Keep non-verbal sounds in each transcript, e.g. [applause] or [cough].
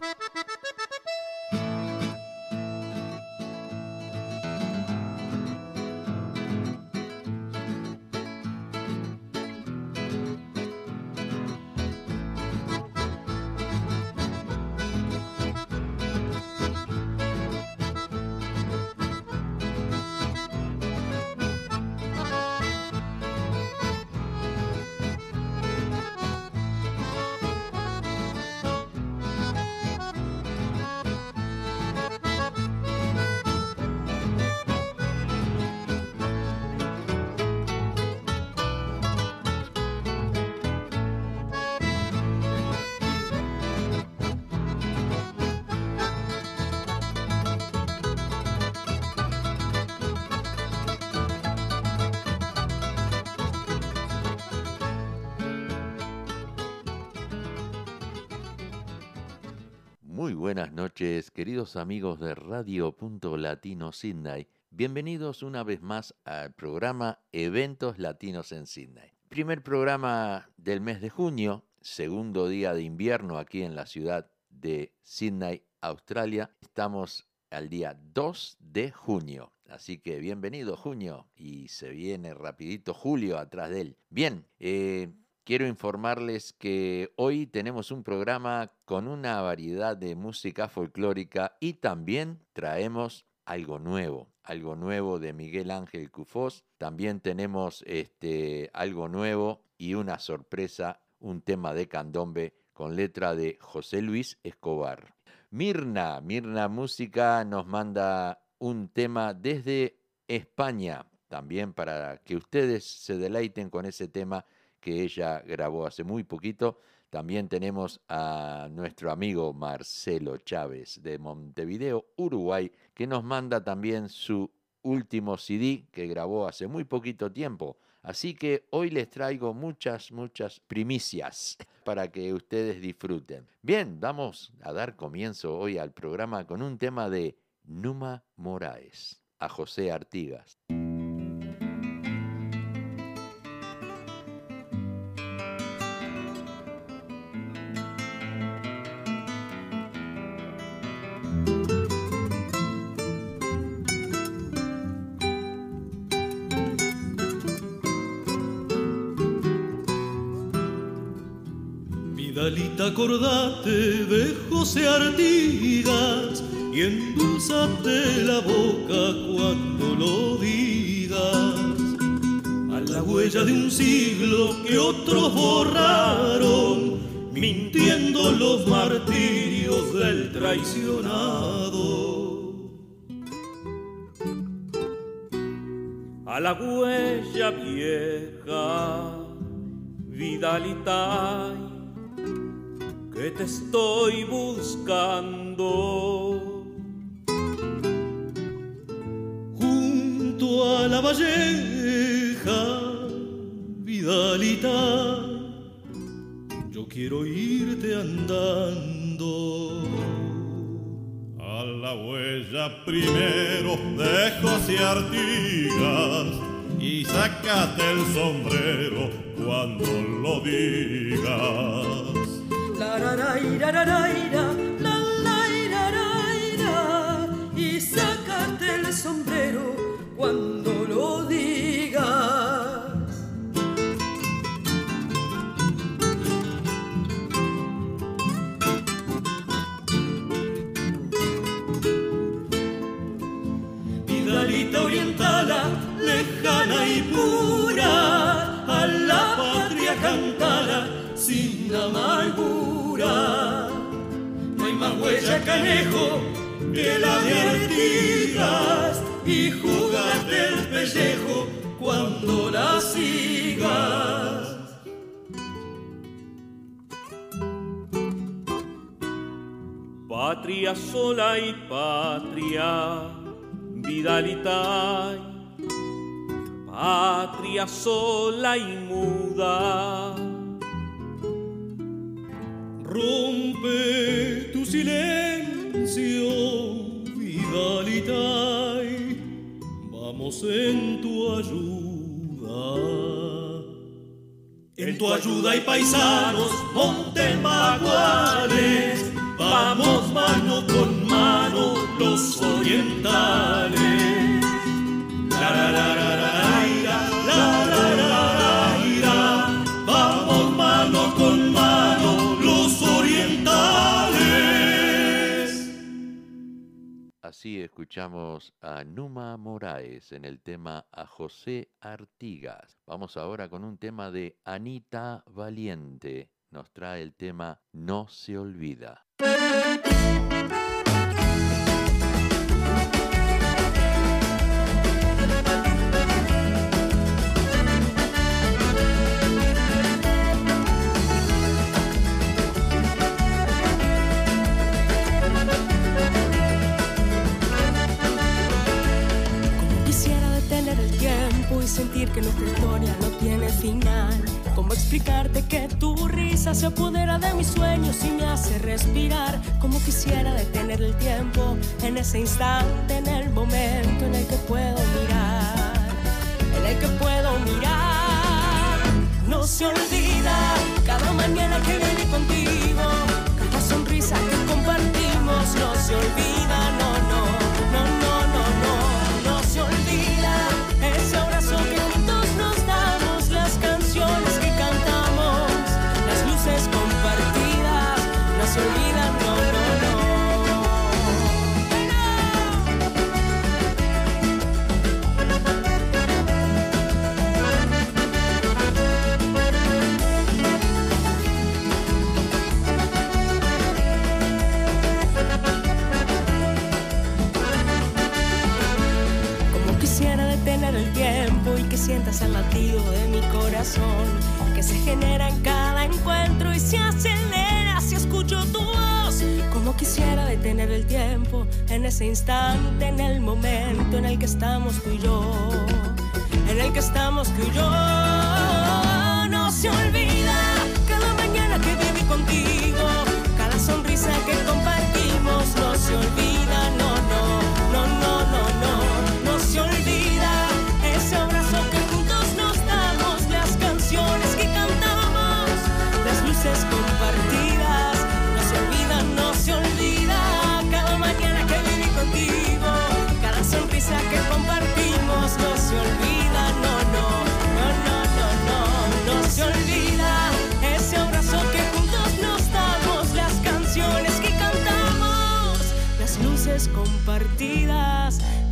Ha ha ha! Buenas noches, queridos amigos de Radio Punto Latino Sydney. Bienvenidos una vez más al programa Eventos Latinos en Sydney. Primer programa del mes de junio, segundo día de invierno aquí en la ciudad de Sydney, Australia. Estamos al día 2 de junio. Así que bienvenido junio y se viene rapidito julio atrás de él. Bien, eh, quiero informarles que hoy tenemos un programa con una variedad de música folclórica y también traemos algo nuevo, algo nuevo de Miguel Ángel Cufós. También tenemos este, algo nuevo y una sorpresa, un tema de candombe con letra de José Luis Escobar. Mirna, Mirna Música nos manda un tema desde España, también para que ustedes se deleiten con ese tema que ella grabó hace muy poquito. También tenemos a nuestro amigo Marcelo Chávez de Montevideo, Uruguay, que nos manda también su último CD que grabó hace muy poquito tiempo. Así que hoy les traigo muchas, muchas primicias [laughs] para que ustedes disfruten. Bien, vamos a dar comienzo hoy al programa con un tema de Numa Moraes, a José Artigas. Acordate de José Artigas y endulzate la boca cuando lo digas. A la huella de un siglo que otros borraron, mintiendo los martirios del traicionado. A la huella vieja, Vidalita que te estoy buscando. Junto a la valleja, Vidalita, yo quiero irte andando. A la huella primero de José Artigas y sacate el sombrero cuando lo digas y sácate el sombrero cuando lo digas. Vidalita orientala, lejana y pura, a la patria cantala sin amargura. No hay más huella canejo que la de y jugate el pellejo cuando la sigas. Patria sola y patria, vidalita, patria sola y muda Rompe tu silencio, Vidalita, vamos en tu ayuda. En tu ayuda hay paisanos, montes maguales, Vamos mano con mano los orientales. Así escuchamos a Numa Moraes en el tema a José Artigas. Vamos ahora con un tema de Anita Valiente. Nos trae el tema No se olvida. Sentir que nuestra historia no tiene final. Como explicarte que tu risa se apodera de mis sueños y me hace respirar. Como quisiera detener el tiempo en ese instante, en el momento en el que puedo mirar. En el que puedo mirar. No se olvida corazón, que se genera en cada encuentro y se acelera si escucho tu voz. Como quisiera detener el tiempo en ese instante, en el momento en el que estamos tú y yo, en el que estamos tú y yo. No se olvida cada mañana que viví contigo,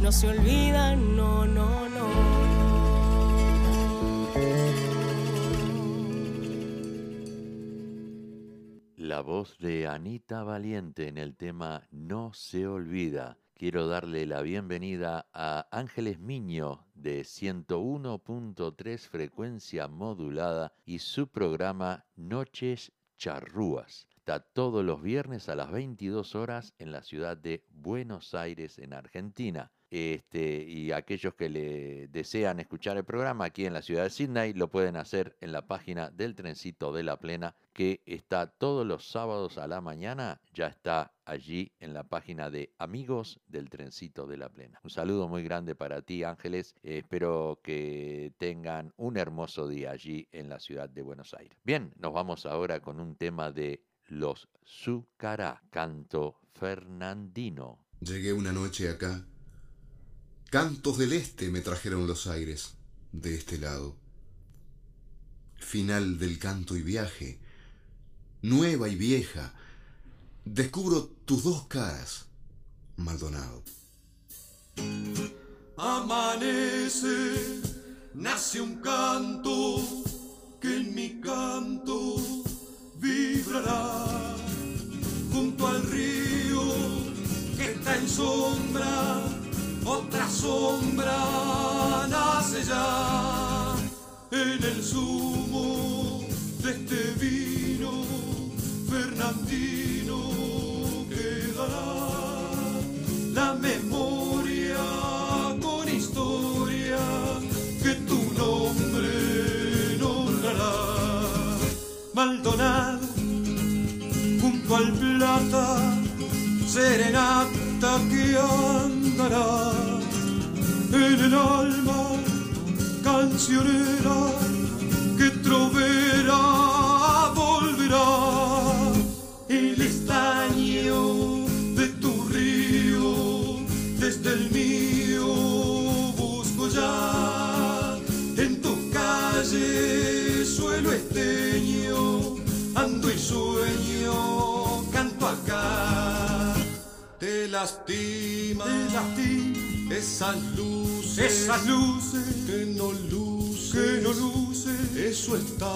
no se olvidan, no, no, no. La voz de Anita Valiente en el tema No se olvida. Quiero darle la bienvenida a Ángeles Miño de 101.3 frecuencia modulada y su programa Noches Charrúas. Está todos los viernes a las 22 horas en la ciudad de Buenos Aires, en Argentina. Este, y aquellos que le desean escuchar el programa aquí en la ciudad de Sydney lo pueden hacer en la página del Trencito de la Plena, que está todos los sábados a la mañana, ya está allí en la página de Amigos del Trencito de la Plena. Un saludo muy grande para ti, Ángeles. Espero que tengan un hermoso día allí en la ciudad de Buenos Aires. Bien, nos vamos ahora con un tema de Los Zucará, canto fernandino. Llegué una noche acá. Cantos del este me trajeron los aires, de este lado. Final del canto y viaje, nueva y vieja, descubro tus dos caras, Maldonado. Amanece, nace un canto que en mi canto vibrará junto al río que está en sombra, otra sombra nace ya en el zumo de este vino fernandino cual plata serenata que andará en el alma cancionera que trovera volverá. El estaño de tu río desde el mío busco ya. En tu calle suelo esteño ando y sueño. Lastima, te lastima. Esas luces, esas luces que no luces, que no luces, eso está,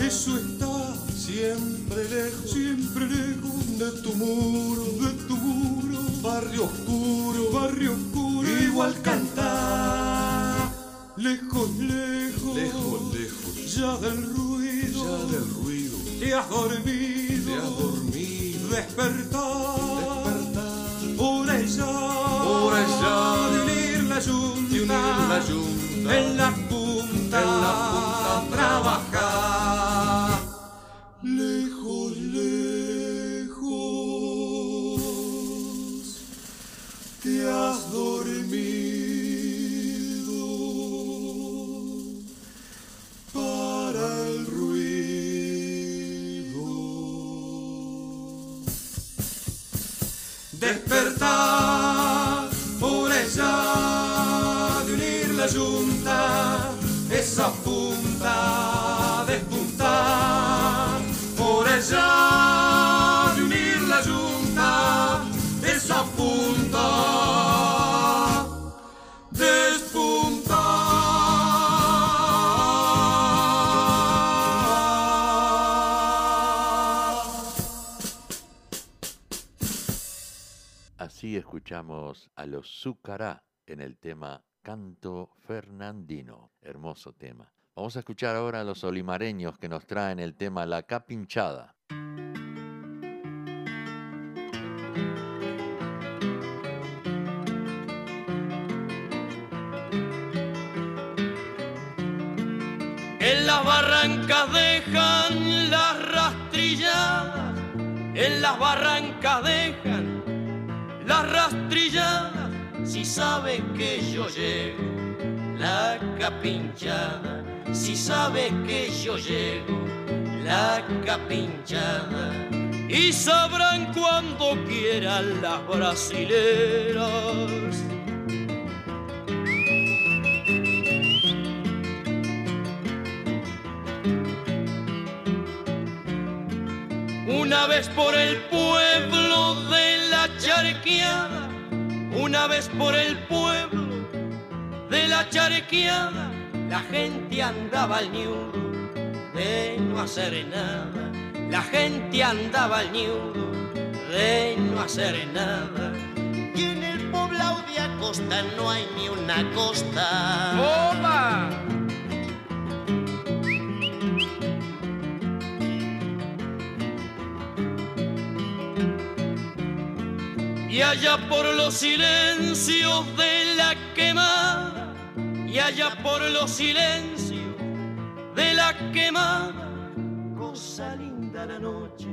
eso está. Siempre lejos, siempre lejos. De tu muro, de tu muro, barrio oscuro, barrio oscuro, igual cantar, lejos, lejos, lejos, lejos, ya del ruido, ya del ruido, te has dormido, te has dormido, despertar, despertar, de unir la yunta, en la punta, en la punta trabajar, lejos, lejos, te has dormido para el ruido. despertar esa punta despuntar por ella de unir la yunta, esa punta despuntar. Así escuchamos a los Zucará en el tema Canto Fernandino. Hermoso tema. Vamos a escuchar ahora a los olimareños que nos traen el tema La Capinchada. En las barrancas dejan las rastrilladas, en las barrancas dejan las rastrilladas. Si sabe que yo llego, la capinchada. Si sabe que yo llego, la capinchada. Y sabrán cuando quieran las brasileras. Una vez por el pueblo de la charqueada, una vez por el pueblo de la charqueada, la gente andaba al ñudo de no hacer nada. La gente andaba al ñudo de no hacer nada. Y en el poblado de Acosta no hay ni una costa. ¡Opa! Y allá por los silencios de la quemada, y allá por los silencios de la quemada, cosa linda la noche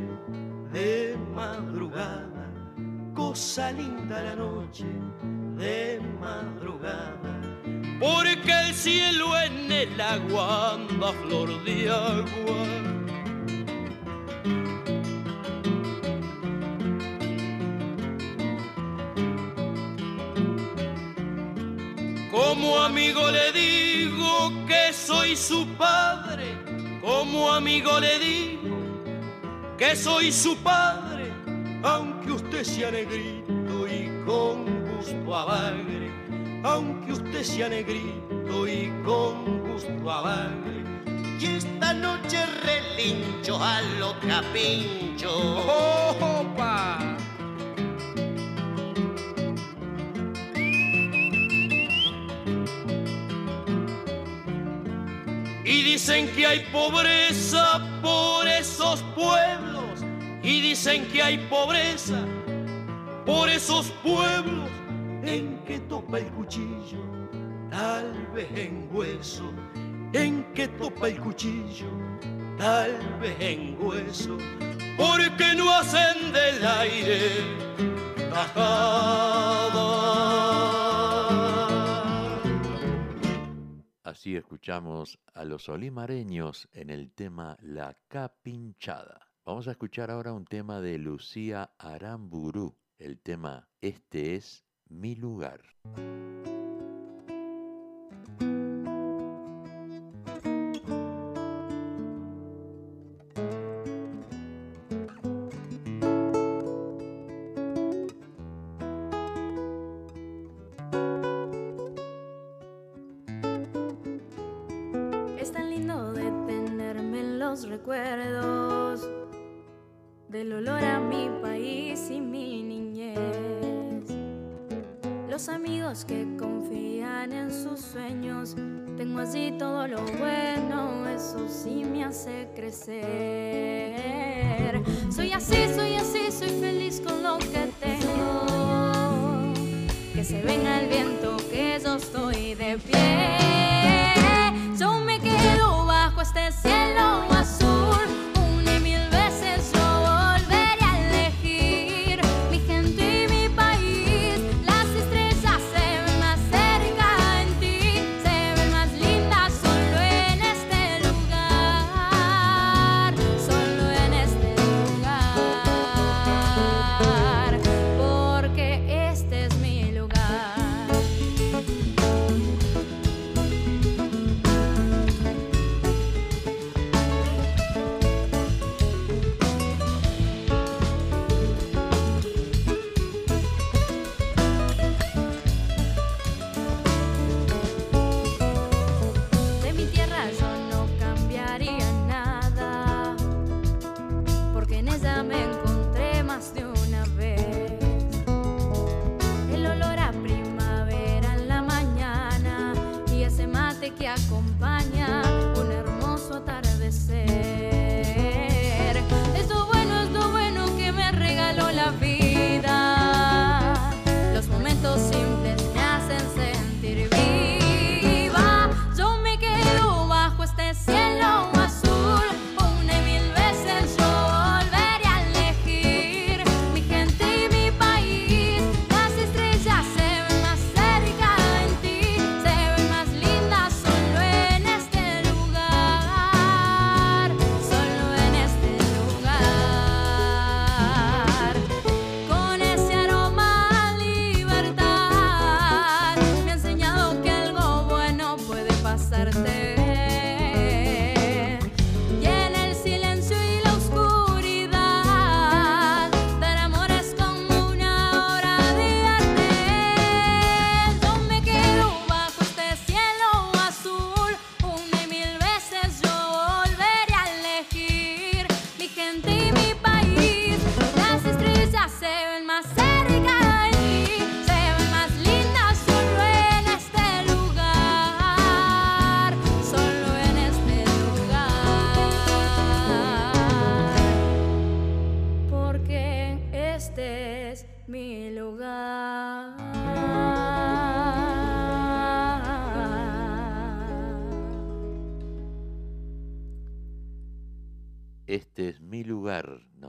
de madrugada, cosa linda la noche de madrugada, porque el cielo en el agua anda flor de agua. Como amigo le digo que soy su padre, como amigo le digo que soy su padre, aunque usted sea negrito y con gusto a bagre, aunque usted sea negrito y con gusto a bagre. Y esta noche relincho a lo capincho. ¡Opa! Y dicen que hay pobreza por esos pueblos. Y dicen que hay pobreza por esos pueblos en que topa el cuchillo, tal vez en hueso. En que topa el cuchillo, tal vez en hueso. Porque no hacen del aire tajada. Así escuchamos a los olimareños en el tema La Capinchada. Vamos a escuchar ahora un tema de Lucía Aramburu, el tema Este es mi lugar.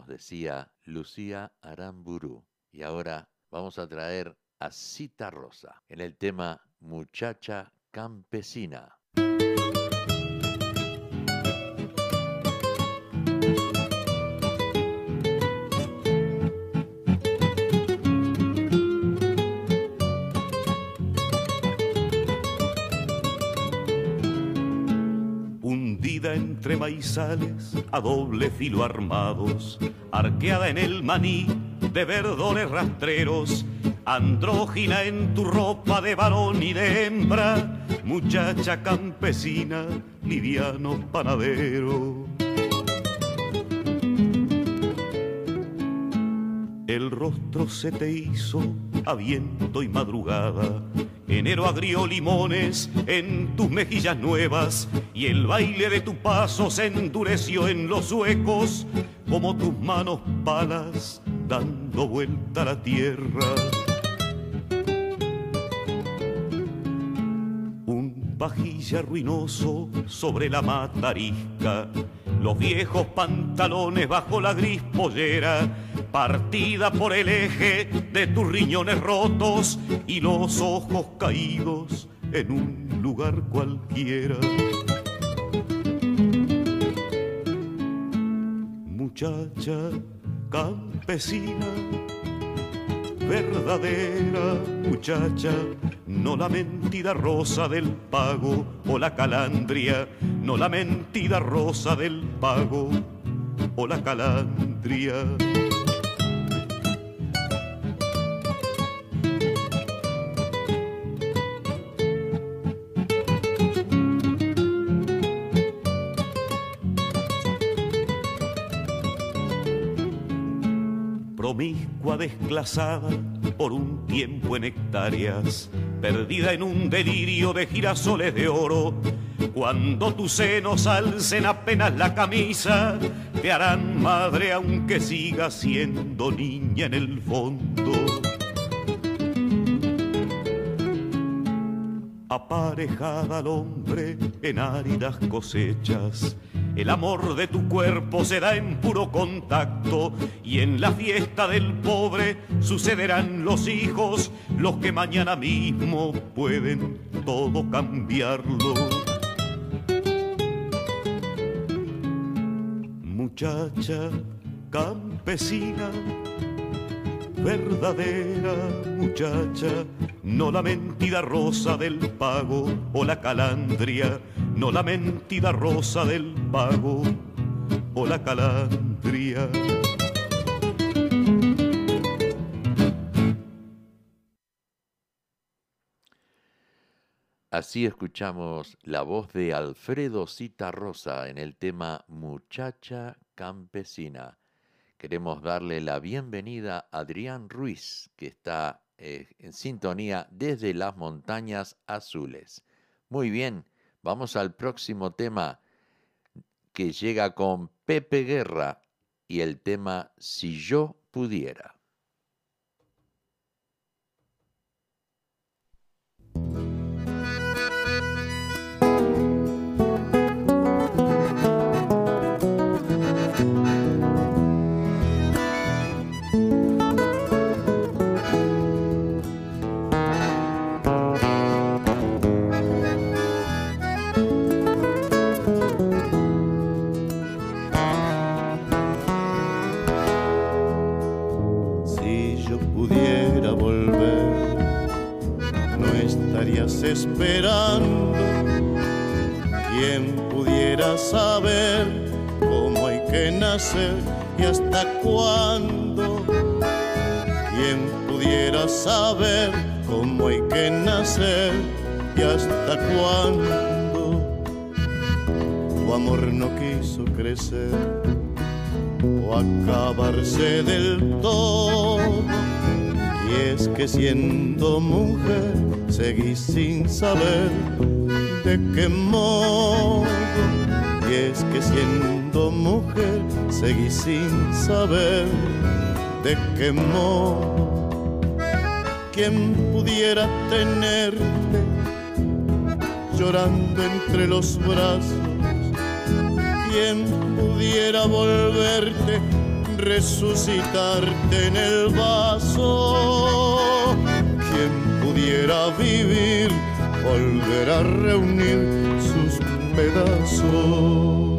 Decía Lucía Aramburu. Y ahora vamos a traer a Cita Rosa en el tema Muchacha Campesina. Maizales a doble filo armados, arqueada en el maní de verdones rastreros, andrógina en tu ropa de varón y de hembra, muchacha campesina, liviano panadero. El rostro se te hizo a viento y madrugada Enero agrió limones en tus mejillas nuevas y el baile de tu paso se endureció en los huecos como tus manos palas dando vuelta a la tierra. Un vajilla ruinoso sobre la matarisca, los viejos pantalones bajo la gris pollera partida por el eje de tus riñones rotos y los ojos caídos en un lugar cualquiera. Muchacha campesina, verdadera muchacha, no la mentira rosa del pago o la calandria, no la mentira rosa del pago o la calandria. Promiscua desclasada por un tiempo en hectáreas, perdida en un delirio de girasoles de oro. Cuando tus senos alcen apenas la camisa, te harán madre aunque sigas siendo niña en el fondo. Aparejada al hombre en áridas cosechas, el amor de tu cuerpo será en puro contacto y en la fiesta del pobre sucederán los hijos, los que mañana mismo pueden todo cambiarlo. Muchacha campesina, verdadera muchacha, no la mentira rosa del pago o la calandria, no la mentira rosa del pago o la calandria. Así escuchamos la voz de Alfredo Cita Rosa en el tema Muchacha Campesina. Queremos darle la bienvenida a Adrián Ruiz, que está eh, en sintonía desde las montañas azules. Muy bien, vamos al próximo tema que llega con Pepe Guerra y el tema Si yo pudiera. Esperando. ¿Quién pudiera saber cómo hay que nacer y hasta cuándo? ¿Quién pudiera saber cómo hay que nacer y hasta cuándo? Tu amor no quiso crecer o acabarse del todo. Y es que siendo mujer seguí sin saber de qué modo. Y es que siendo mujer seguí sin saber de qué modo. ¿Quién pudiera tenerte llorando entre los brazos? ¿Quién pudiera volverte, resucitarte en el vaso? ¿Quién pudiera vivir, volver a reunir sus pedazos?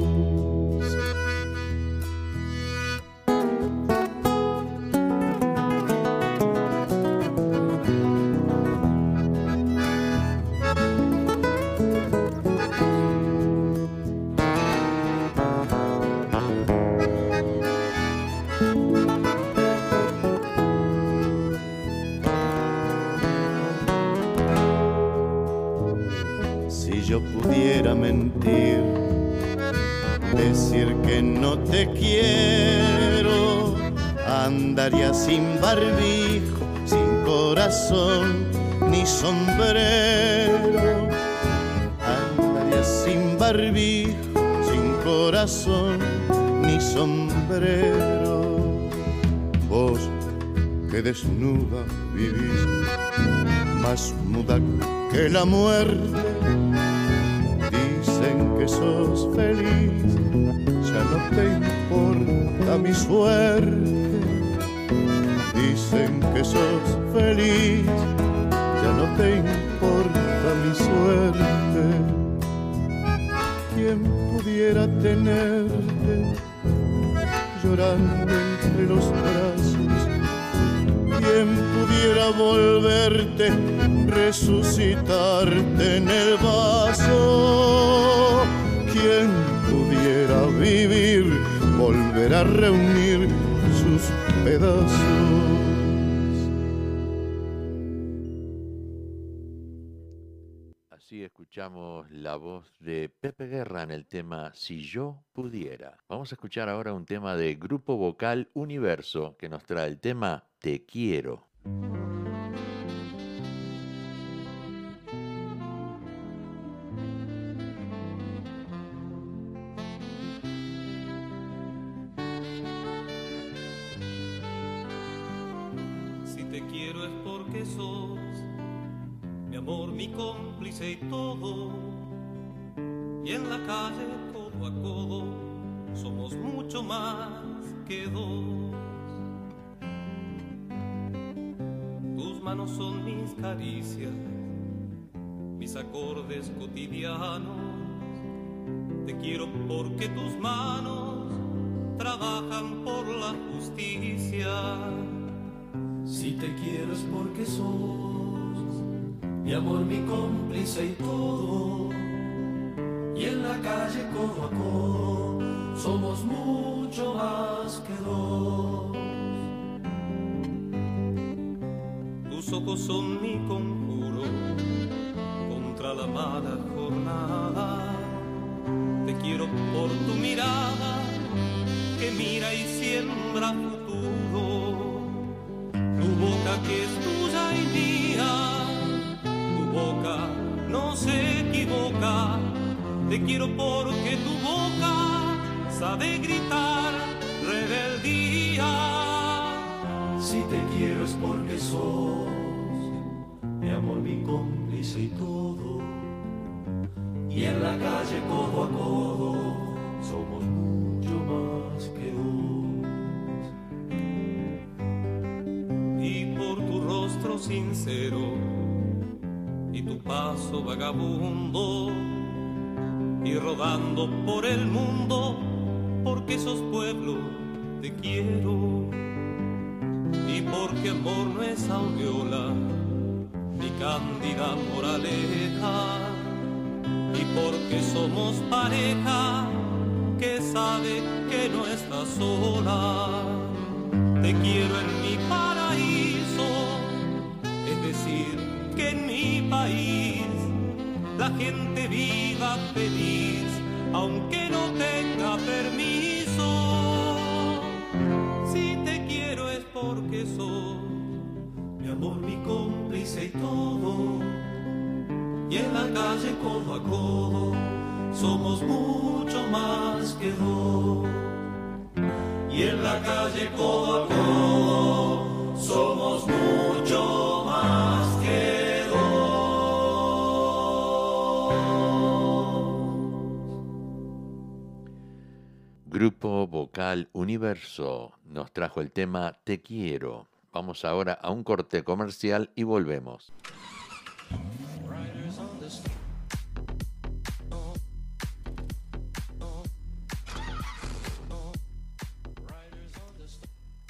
Ni sombrero. Vos que desnuda vivís, más muda que la muerte. Dicen que sos feliz, ya no te importa mi suerte. Dicen que sos feliz, ya no te importa mi suerte. ¿Quién pudiera tenerte llorando entre los brazos? ¿Quién pudiera volverte, resucitarte en el vaso? ¿Quién pudiera vivir, volver a reunir sus pedazos? Escuchamos la voz de Pepe Guerra en el tema Si yo pudiera. Vamos a escuchar ahora un tema de Grupo Vocal Universo que nos trae el tema Te quiero. Si te quiero es porque mi amor, mi cómplice y todo. Y en la calle, codo a codo, somos mucho más que dos. Tus manos son mis caricias, mis acordes cotidianos. Te quiero porque tus manos trabajan por la justicia. Si te quiero es porque sos mi amor, mi cómplice y todo. Y en la calle codo a codo somos mucho más que dos. Tus ojos son mi conjuro contra la mala jornada. Te quiero por tu mirada que mira y siembra futuro. Quiero porque tu boca sabe gritar rebeldía. Si te quiero es porque sos mi amor, mi cómplice y todo. Y en la calle codo a codo somos mucho más que dos. y por tu rostro sincero y tu paso vagabundo y rodando por el mundo porque sos pueblo te quiero. Y porque amor no es aureola ni cándida moraleja. Y porque somos pareja que sabe que no está sola. Te quiero en mi paraíso, es decir, que en mi país la gente viva feliz, aunque no tenga permiso. Si te quiero es porque sos Mi amor, mi cómplice y todo. Y en la calle codo a codo somos mucho más que dos. Y en la calle codo a codo somos mucho Grupo Vocal Universo nos trajo el tema Te quiero. Vamos ahora a un corte comercial y volvemos.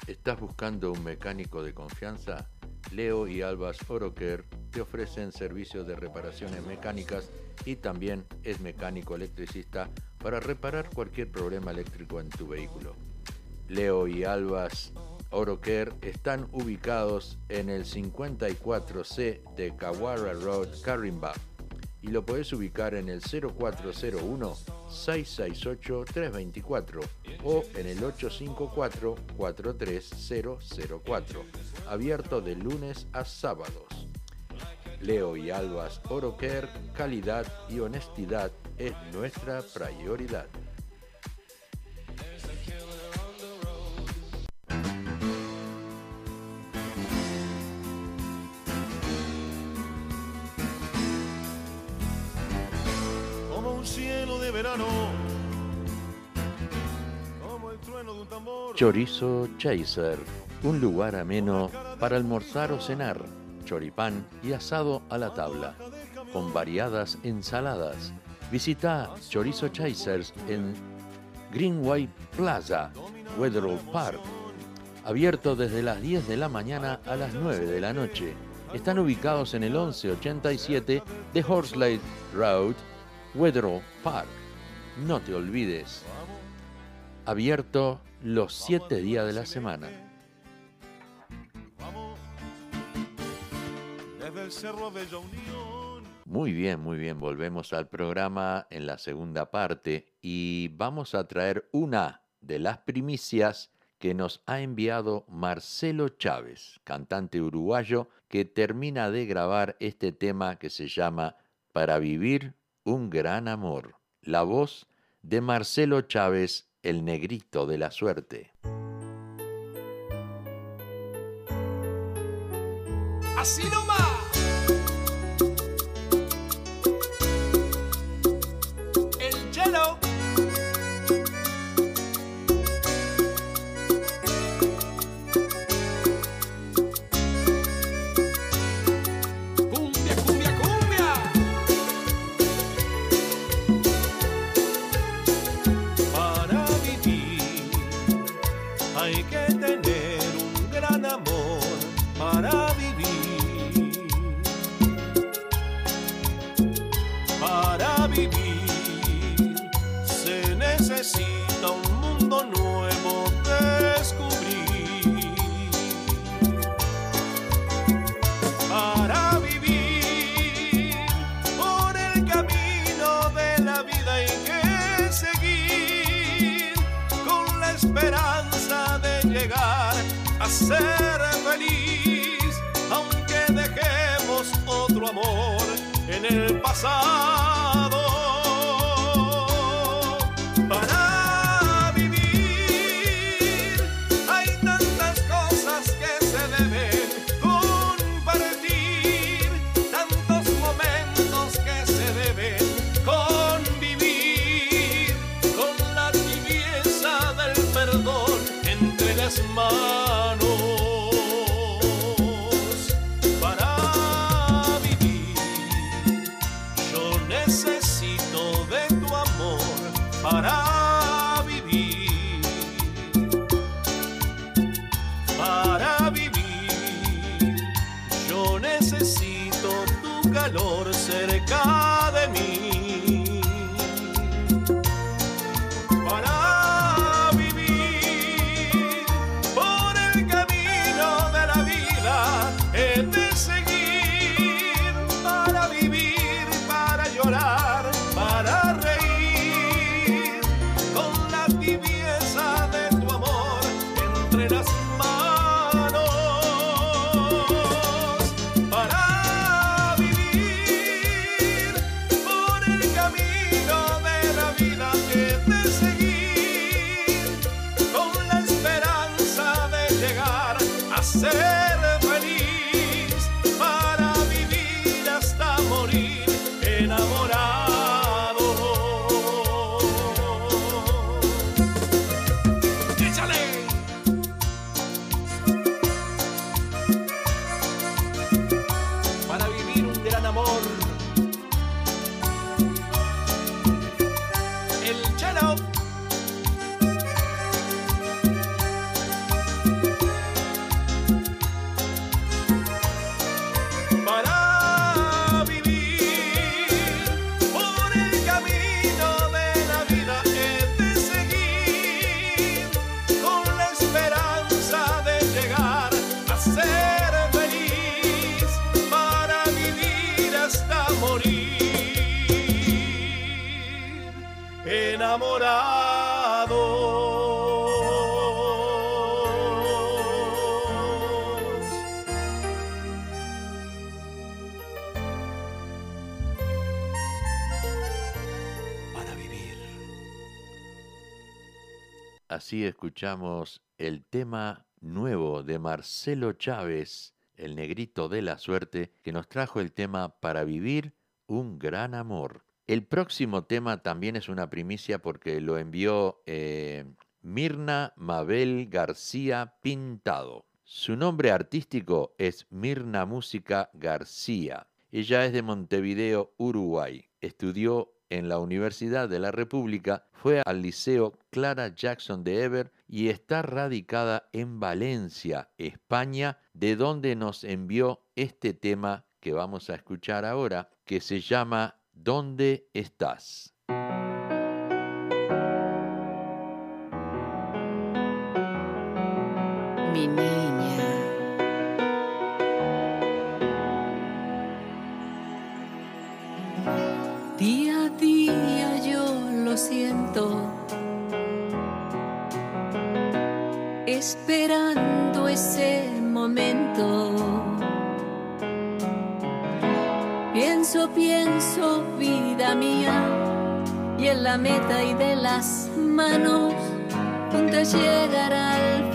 ¿Estás buscando un mecánico de confianza? Leo y Albas Oroker te ofrecen servicios de reparaciones mecánicas y también es mecánico electricista para reparar cualquier problema eléctrico en tu vehículo. Leo y Albas Oroker están ubicados en el 54C de Kawara Road, Carimba y lo puedes ubicar en el 0401-668-324 o en el 854-43004, abierto de lunes a sábados. Leo y Albas Oroker, calidad y honestidad es nuestra prioridad. como un cielo de verano, como el trueno de un tambor. Chorizo Chaser, un lugar ameno para almorzar o cenar, choripán y asado a la tabla, con variadas ensaladas. Visita Chorizo Chasers en Greenway Plaza, Wetherall Park, abierto desde las 10 de la mañana a las 9 de la noche. Están ubicados en el 1187 de Horsley Road, Wetherall Park. No te olvides, abierto los 7 días de la semana. Desde el cerro. Muy bien, muy bien. Volvemos al programa en la segunda parte y vamos a traer una de las primicias que nos ha enviado Marcelo Chávez, cantante uruguayo, que termina de grabar este tema que se llama Para vivir un gran amor. La voz de Marcelo Chávez, el negrito de la suerte. Así nomás. El calor cerca de mí. Escuchamos el tema nuevo de Marcelo Chávez, el negrito de la suerte, que nos trajo el tema Para vivir un gran amor. El próximo tema también es una primicia porque lo envió eh, Mirna Mabel García Pintado. Su nombre artístico es Mirna Música García. Ella es de Montevideo, Uruguay. Estudió en la Universidad de la República, fue al Liceo Clara Jackson de Ever y está radicada en Valencia, España, de donde nos envió este tema que vamos a escuchar ahora, que se llama ¿Dónde estás? Mía, y en la meta y de las manos, donde llegar al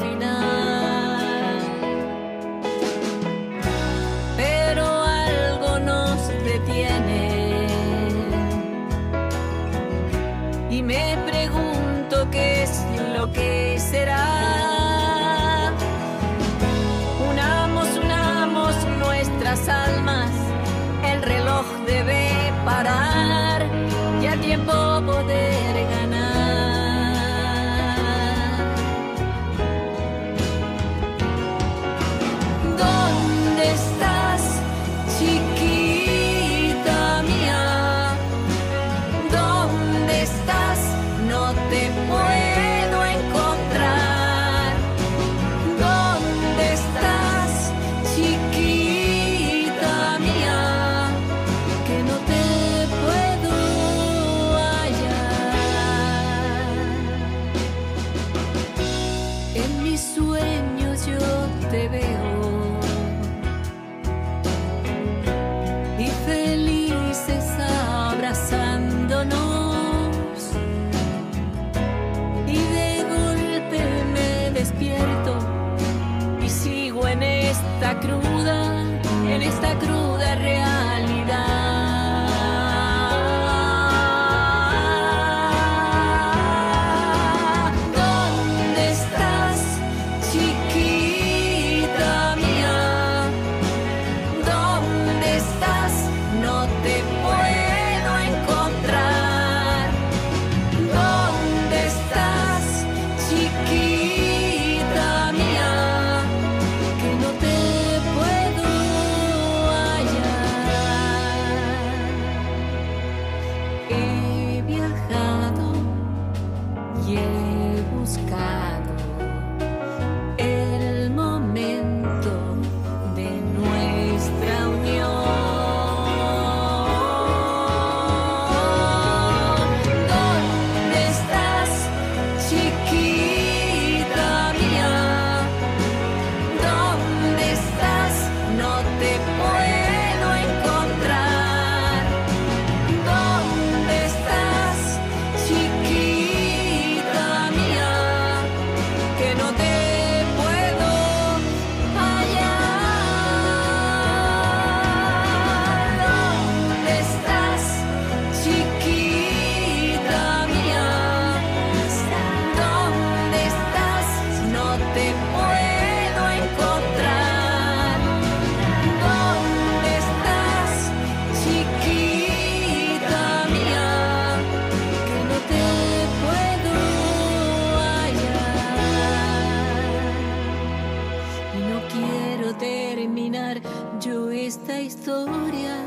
historia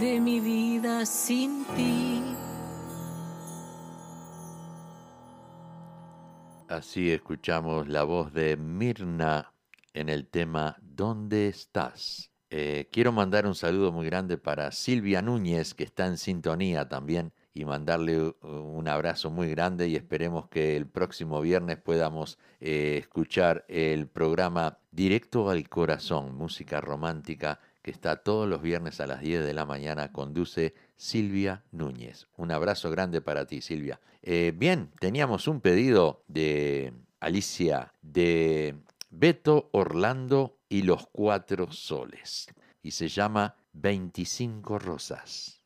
de mi vida sin ti. Así escuchamos la voz de Mirna en el tema ¿Dónde estás? Eh, quiero mandar un saludo muy grande para Silvia Núñez, que está en sintonía también, y mandarle u- un abrazo muy grande y esperemos que el próximo viernes podamos eh, escuchar el programa Directo al Corazón, música romántica, que está todos los viernes a las 10 de la mañana, conduce Silvia Núñez. Un abrazo grande para ti, Silvia. Eh, bien, teníamos un pedido de Alicia de Beto Orlando y los Cuatro Soles. Y se llama 25 Rosas.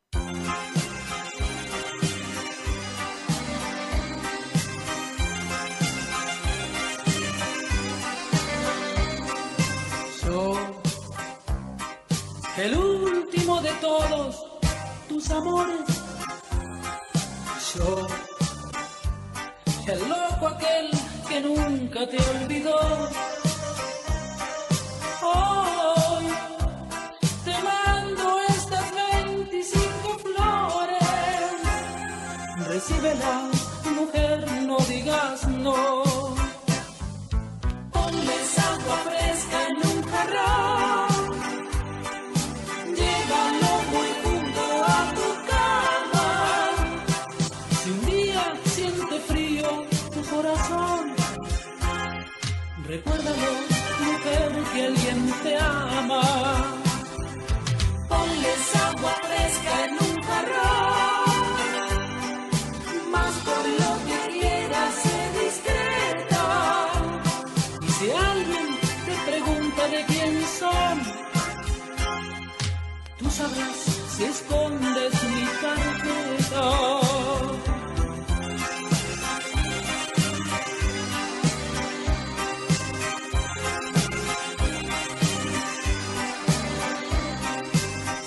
Amores. Yo, el loco aquel que nunca te olvidó. Hoy te mando estas 25 flores. Recíbela, mujer, no digas no. Ponles agua fresca en un jarrón. Tú sabrás si escondes mi carpeta.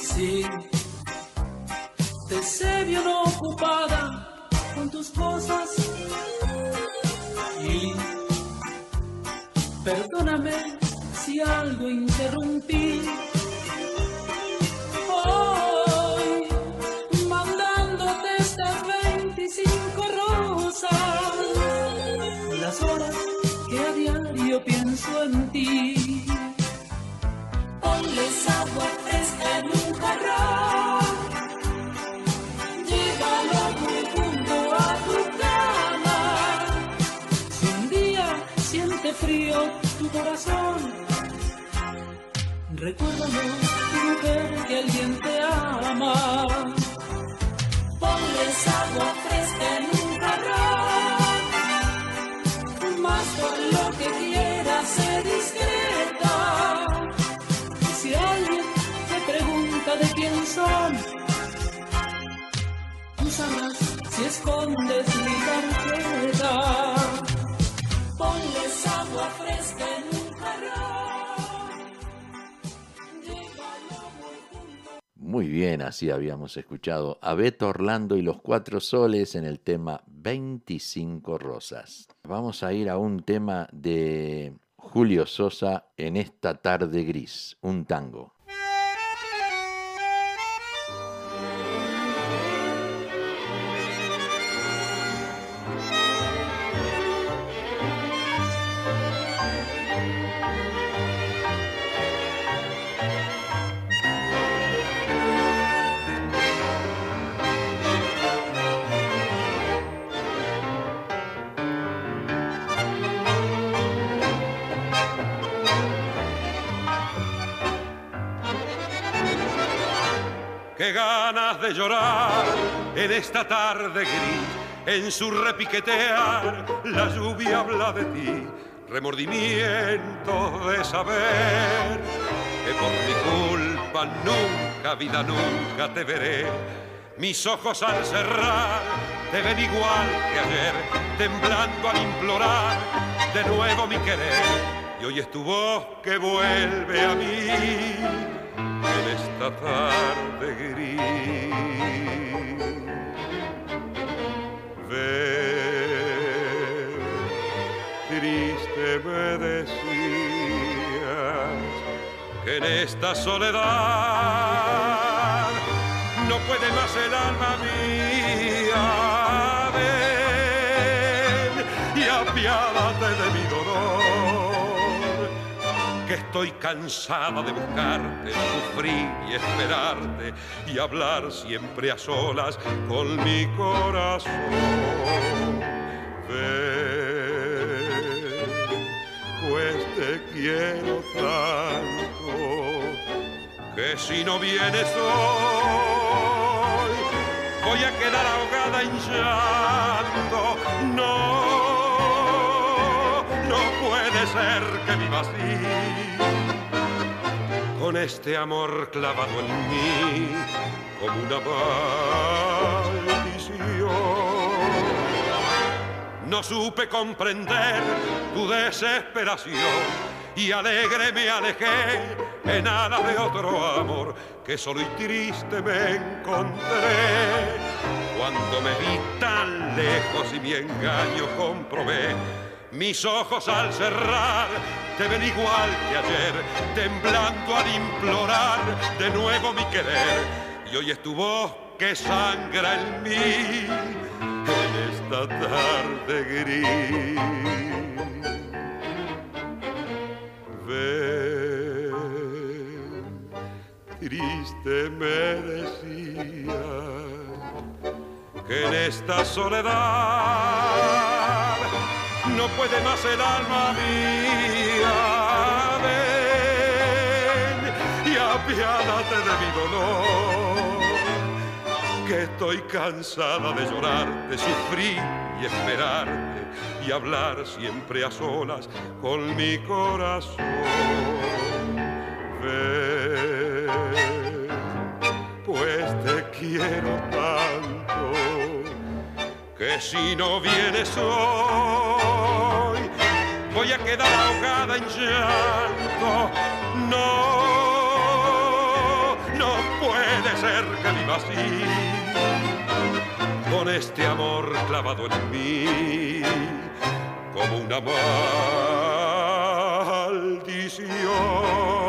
Sí, te sé bien ocupada con tus cosas y perdóname si algo interrumpí. Ti. Ponles agua fresca en un jarrón. Llévalo muy junto a tu cama. Si un día siente frío tu corazón, recuérdalo, mujer, que alguien te ama. Ponles agua fresca en un si escondes mi. Ponles agua fresca en un. Muy bien, así habíamos escuchado a Beto Orlando y los Cuatro Soles en el tema 25 Rosas. Vamos a ir a un tema de Julio Sosa en esta tarde gris, un tango. De llorar en esta tarde gris, en su repiquetear, la lluvia habla de ti, remordimiento de saber que por mi culpa nunca, vida, nunca te veré. Mis ojos al cerrar te ven igual que ayer, temblando al implorar de nuevo mi querer. Y hoy es tu voz que vuelve a mí en esta tarde gris. Ver, triste me decías que en esta soledad no puede más el alma mía. Y apiádate de dolor estoy cansada de buscarte, sufrir y esperarte y hablar siempre a solas con mi corazón. Ven, pues te quiero tanto que si no vienes hoy voy a quedar ahogada en llanto. No, no puede ser que viva así, con este amor clavado en mí como una maldición. No supe comprender tu desesperación y alegre me alejé en alas de otro amor que solo y triste me encontré. Cuando me vi tan lejos y mi engaño comprobé, mis ojos al cerrar te ven igual que ayer, temblando al implorar de nuevo mi querer. Y hoy es tu voz que sangra en mí en esta tarde gris. Ven, triste me decía que en esta soledad no puede más el alma mía. Ven y apiádate de mi dolor, que estoy cansada de llorar, de sufrir y esperarte y hablar siempre a solas con mi corazón. Ven, pues te quiero tanto que si no vienes hoy voy a quedar ahogada en llanto. No, no puede ser que viva así, con este amor clavado en mí, como una maldición.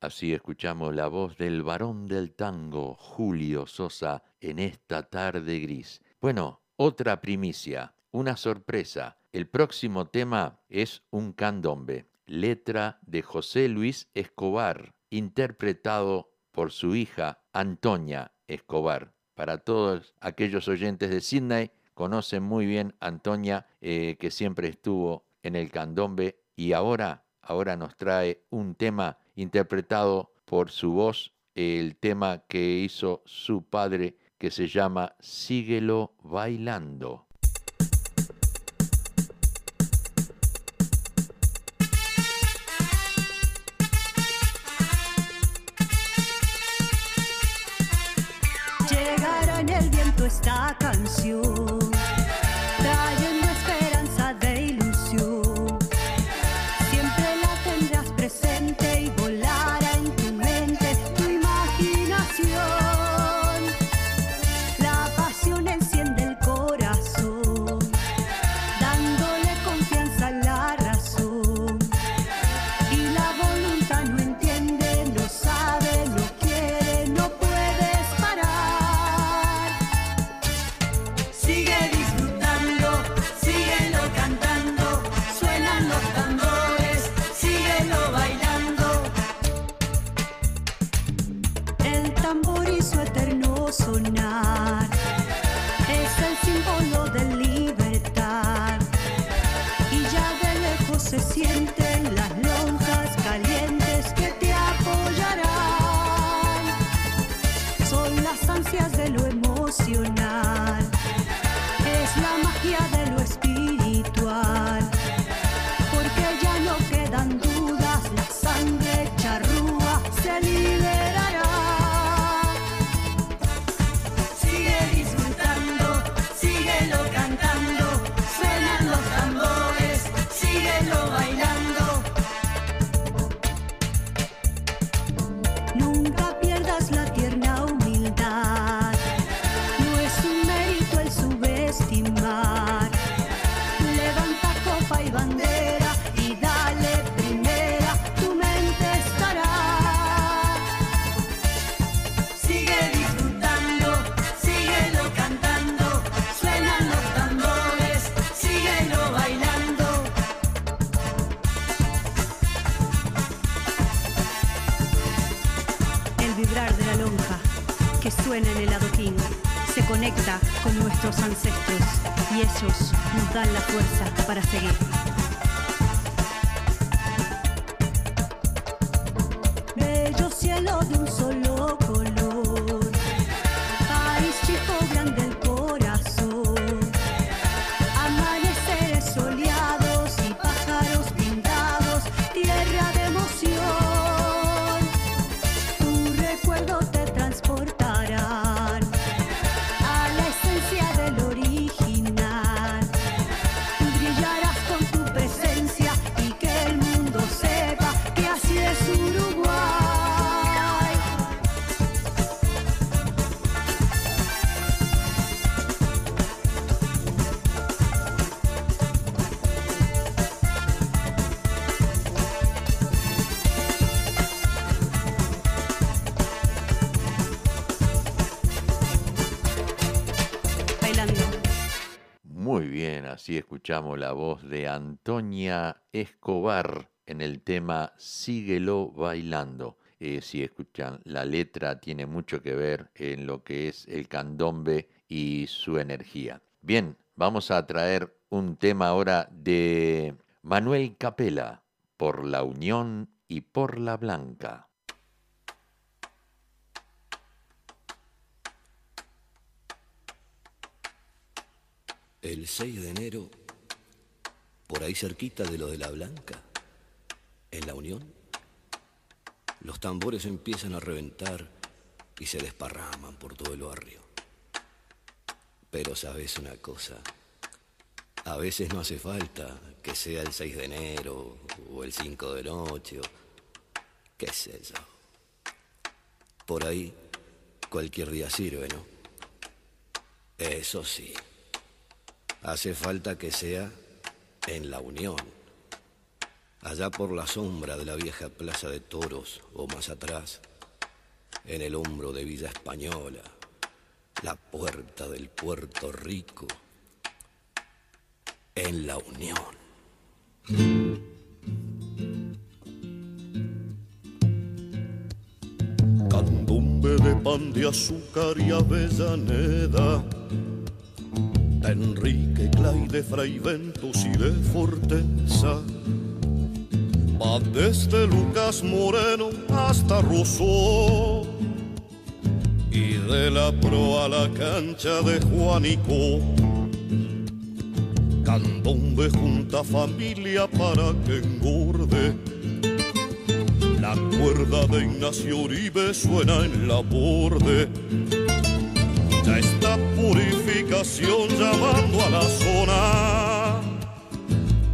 Así escuchamos la voz del varón del tango, Julio Sosa, en esta tarde gris. Bueno, otra primicia, una sorpresa. El próximo tema es un candombe, letra de José Luis Escobar, interpretado por su hija Antonia Escobar. Para todos aquellos oyentes de Sydney, conocen muy bien a Antonia, eh, que siempre estuvo en el candombe y ahora, ahora nos trae un tema interpretado por su voz, el tema que hizo su padre, que se llama Síguelo bailando. Conecta con nuestros ancestros y ellos nos dan la fuerza para seguir. Bello cielo de un solo la voz de Antonia Escobar en el tema Síguelo bailando. Eh, si escuchan, la letra tiene mucho que ver en lo que es el candombe y su energía. Bien, vamos a traer un tema ahora de Manuel Capela por la unión y por la Blanca. El 6 de enero, por ahí cerquita de lo de la Blanca, en la Unión, los tambores empiezan a reventar y se desparraman por todo el barrio. Pero sabes una cosa, a veces no hace falta que sea el 6 de enero o el 5 de noche o qué sé yo. Por ahí cualquier día sirve, ¿no? Eso sí, hace falta que sea en la Unión, allá por la sombra de la vieja Plaza de Toros o más atrás, en el hombro de Villa Española, la puerta del Puerto Rico, en la Unión. Candombe de pan de azúcar y avellaneda, Enrique Clay, Fray Ventos y de Forteza. Va desde Lucas Moreno hasta Rousseau y de la pro a la cancha de Juanico. Candombe junta familia para que engorde. La cuerda de Ignacio Uribe suena en la borde. Ya llamando a la zona.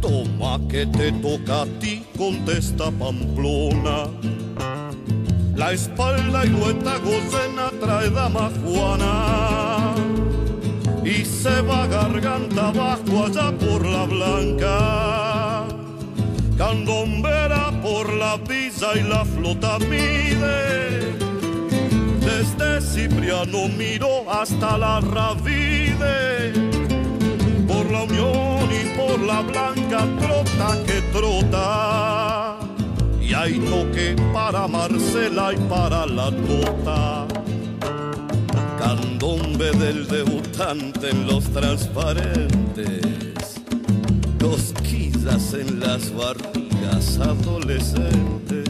Toma que te toca a ti, contesta Pamplona. La espalda y lueta gocena trae dama Juana y se va garganta abajo allá por la blanca. Candombera por la visa y la flota mide. Desde Cipriano miró hasta la Ravide. Por la Unión y por la Blanca trota que trota. Y hay toque para Marcela y para la Tota candombe del debutante en los transparentes, cosquillas en las barrigas adolescentes,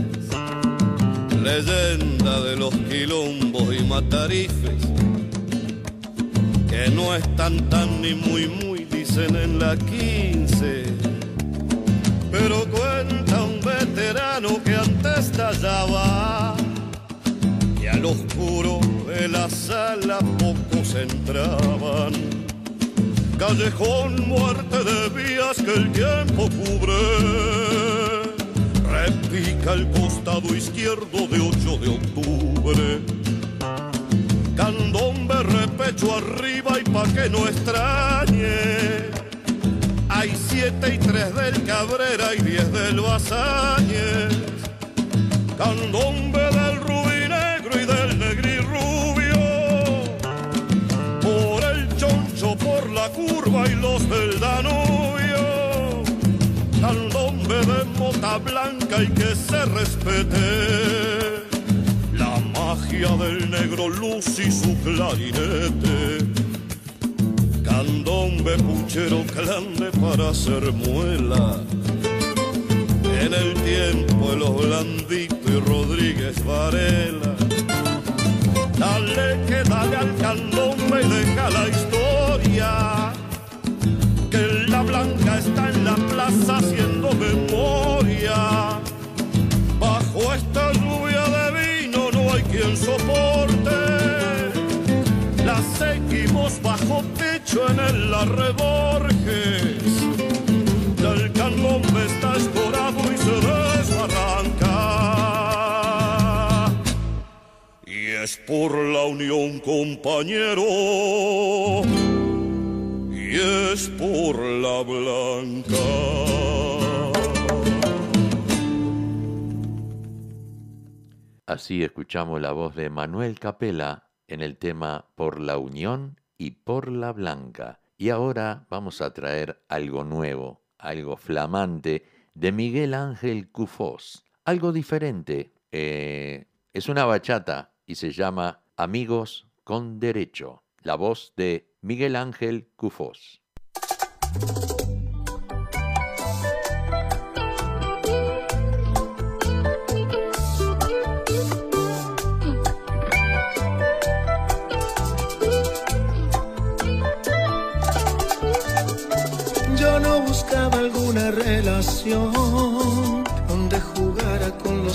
leyenda de los quilombos y matarifes, que no están tan ni muy muy, dicen en la 15. Pero cuenta un veterano que antes tallaba y al oscuro de la sala pocos entraban. Callejón, muerte de vías que el tiempo cubre. Repica el costado izquierdo de 8 de octubre. Candombe, repecho arriba y pa' que no extrañe. Hay siete y tres del Cabrera y diez del Basáñez. Candombe del Rubí Negro y del Negri Rubio. Por el Choncho, por la curva y los del Danubio. Candombe de mota blanca y que se respete. La magia del negro luz y su clarinete. Candombe, puchero, clande para hacer muela. En el tiempo de los Blandito y Rodríguez Varela. Dale que dale al candombe y deja la historia. Bajo techo en el Larreborges. Ya el candombe está escorado y se desbarranca. Y es por la unión, compañero. Y es por la blanca. Así escuchamos la voz de Manuel Capela en el tema Por la Unión y por la Blanca. Y ahora vamos a traer algo nuevo, algo flamante de Miguel Ángel Cufós. Algo diferente. eh, es una bachata y se llama Amigos con Derecho. La voz de Miguel Ángel Cufós.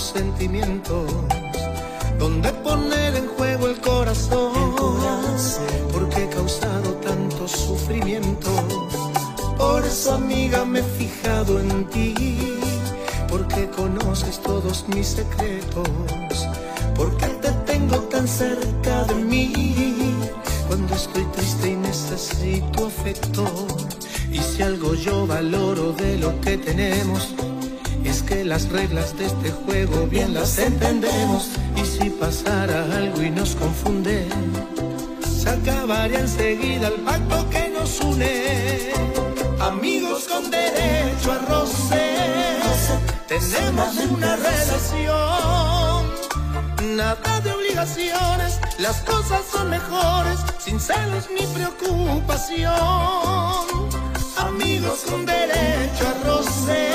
Los sentimientos, donde poner en juego el corazón, porque he causado tanto sufrimiento. Por eso, amiga, me he fijado en ti, porque conoces todos mis secretos, porque te tengo tan cerca de mí, cuando estoy triste y necesito afecto. Y si algo yo valoro de lo que tenemos, que las reglas de este juego bien las entendemos. Y si pasara algo y nos confunde, se acabaría enseguida el pacto que nos une. Amigos con derecho a roce, tenemos una relación. Nada de obligaciones, las cosas son mejores, sin celos ni preocupación. Amigos con derecho a roce,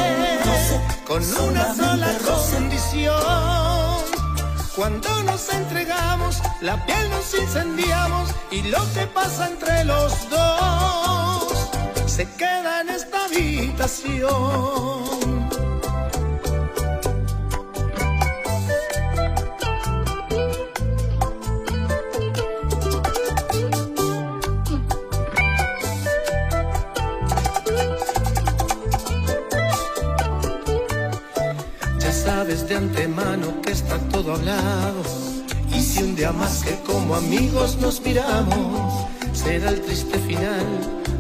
con una sola condición. Cuando nos entregamos, la piel nos incendiamos y lo que pasa entre los dos se queda en esta habitación. Antemano que está todo hablado. Y si un día más que como amigos nos miramos, será el triste final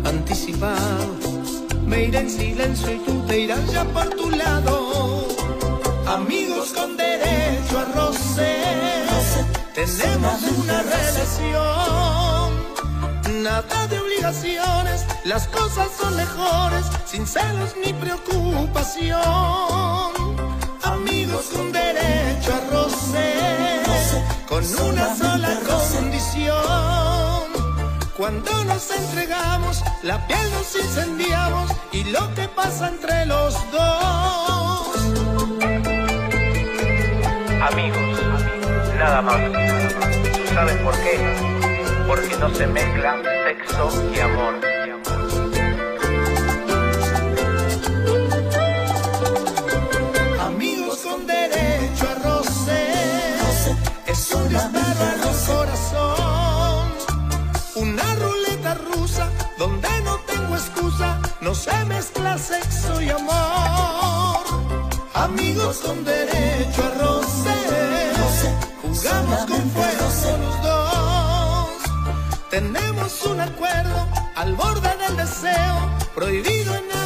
anticipado. Me iré en silencio y tú te irás ya por tu lado. Amigos con derecho a roce, tenemos una relación. Nada de obligaciones, las cosas son mejores, sin celos ni preocupación. Amigos con derecho a roce, con una sola condición. Cuando nos entregamos, la piel nos incendiamos y lo que pasa entre los dos. Amigos, nada más. ¿Tú sabes por qué? Porque no se mezclan sexo y amor. No se mezcla sexo y amor. Amigos con derecho a roce, jugamos con fuego los dos. Tenemos un acuerdo al borde del deseo, prohibido enamorarnos,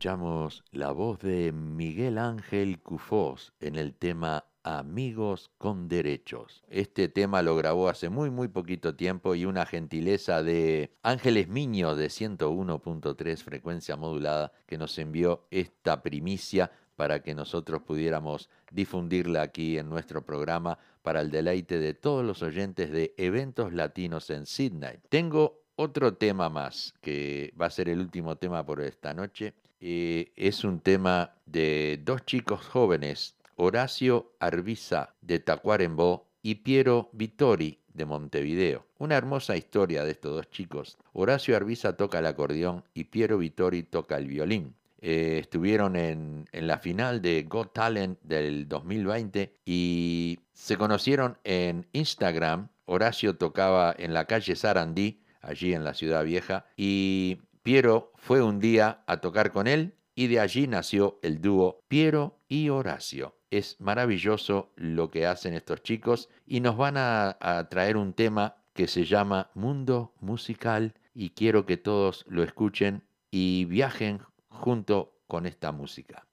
Escuchamos la voz de Miguel Ángel Cufós en el tema Amigos con Derechos. Este tema lo grabó hace muy muy poquito tiempo y una gentileza de Ángeles Miño de 101.3 frecuencia modulada que nos envió esta primicia para que nosotros pudiéramos difundirla aquí en nuestro programa para el deleite de todos los oyentes de eventos latinos en Sydney. Tengo otro tema más, que va a ser el último tema por esta noche. Eh, es un tema de dos chicos jóvenes, Horacio Arbiza de Tacuarembó y Piero Vittori de Montevideo. Una hermosa historia de estos dos chicos. Horacio Arbiza toca el acordeón y Piero Vittori toca el violín. Eh, estuvieron en, en la final de Got Talent del 2020 y se conocieron en Instagram. Horacio tocaba en la calle Sarandí, allí en la ciudad vieja, y Piero fue un día a tocar con él y de allí nació el dúo Piero y Horacio. Es maravilloso lo que hacen estos chicos y nos van a, traer un tema que se llama Mundo Musical y quiero que todos lo escuchen y viajen junto con esta música.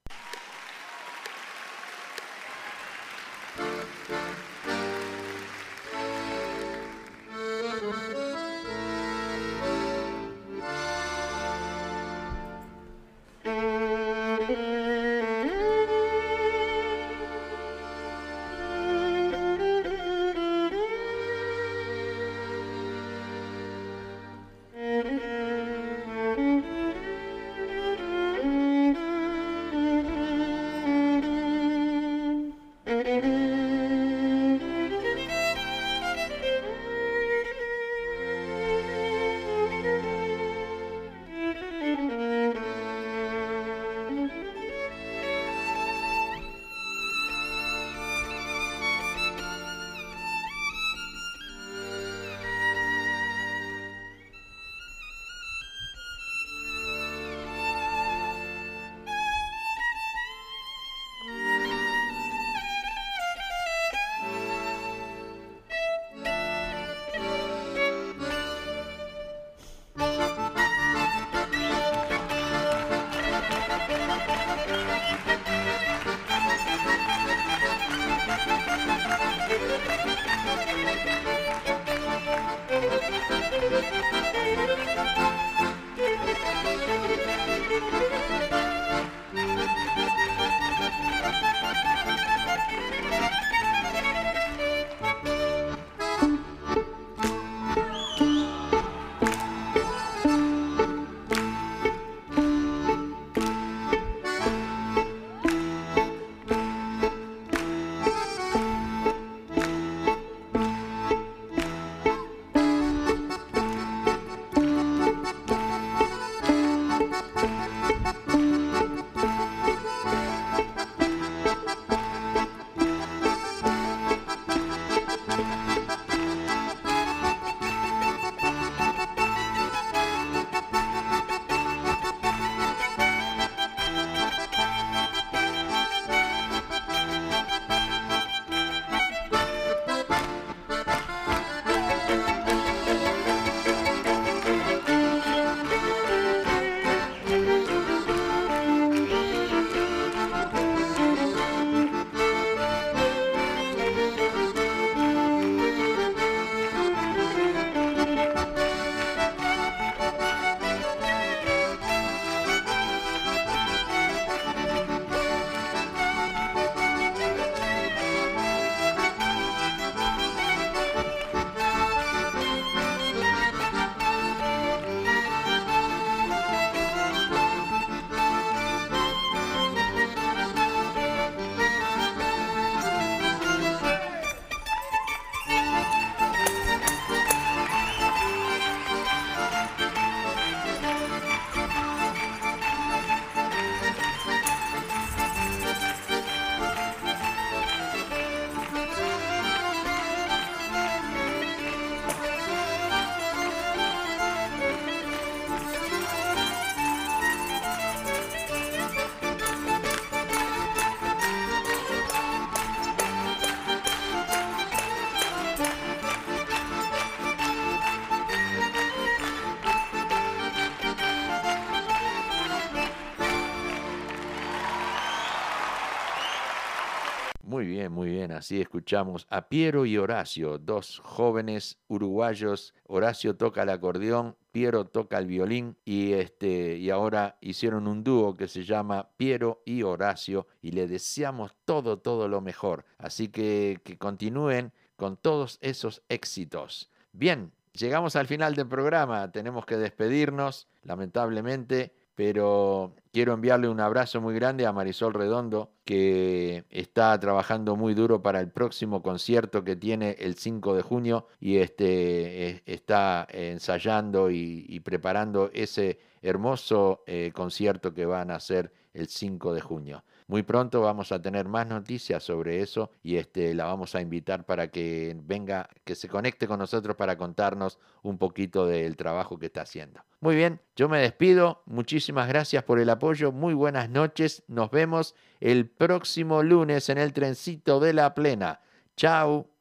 Así escuchamos a Piero y Horacio, dos jóvenes uruguayos. Horacio toca el acordeón, Piero toca el violín y este y ahora hicieron un dúo que se llama Piero y Horacio y le deseamos todo todo lo mejor. Así que que continúen con todos esos éxitos. Bien, llegamos al final del programa, tenemos que despedirnos, lamentablemente pero quiero enviarle un abrazo muy grande a Marisol Redondo, que está trabajando muy duro para el próximo concierto que tiene el 5 de junio y este, está ensayando y, preparando ese hermoso eh, concierto que van a hacer el 5 de junio. Muy pronto vamos a tener más noticias sobre eso y este, la vamos a invitar para que venga, que se conecte con nosotros para contarnos un poquito del trabajo que está haciendo. Muy bien, yo me despido. Muchísimas gracias por el apoyo. Muy buenas noches. Nos vemos el próximo lunes en el trencito de la plena. Chao.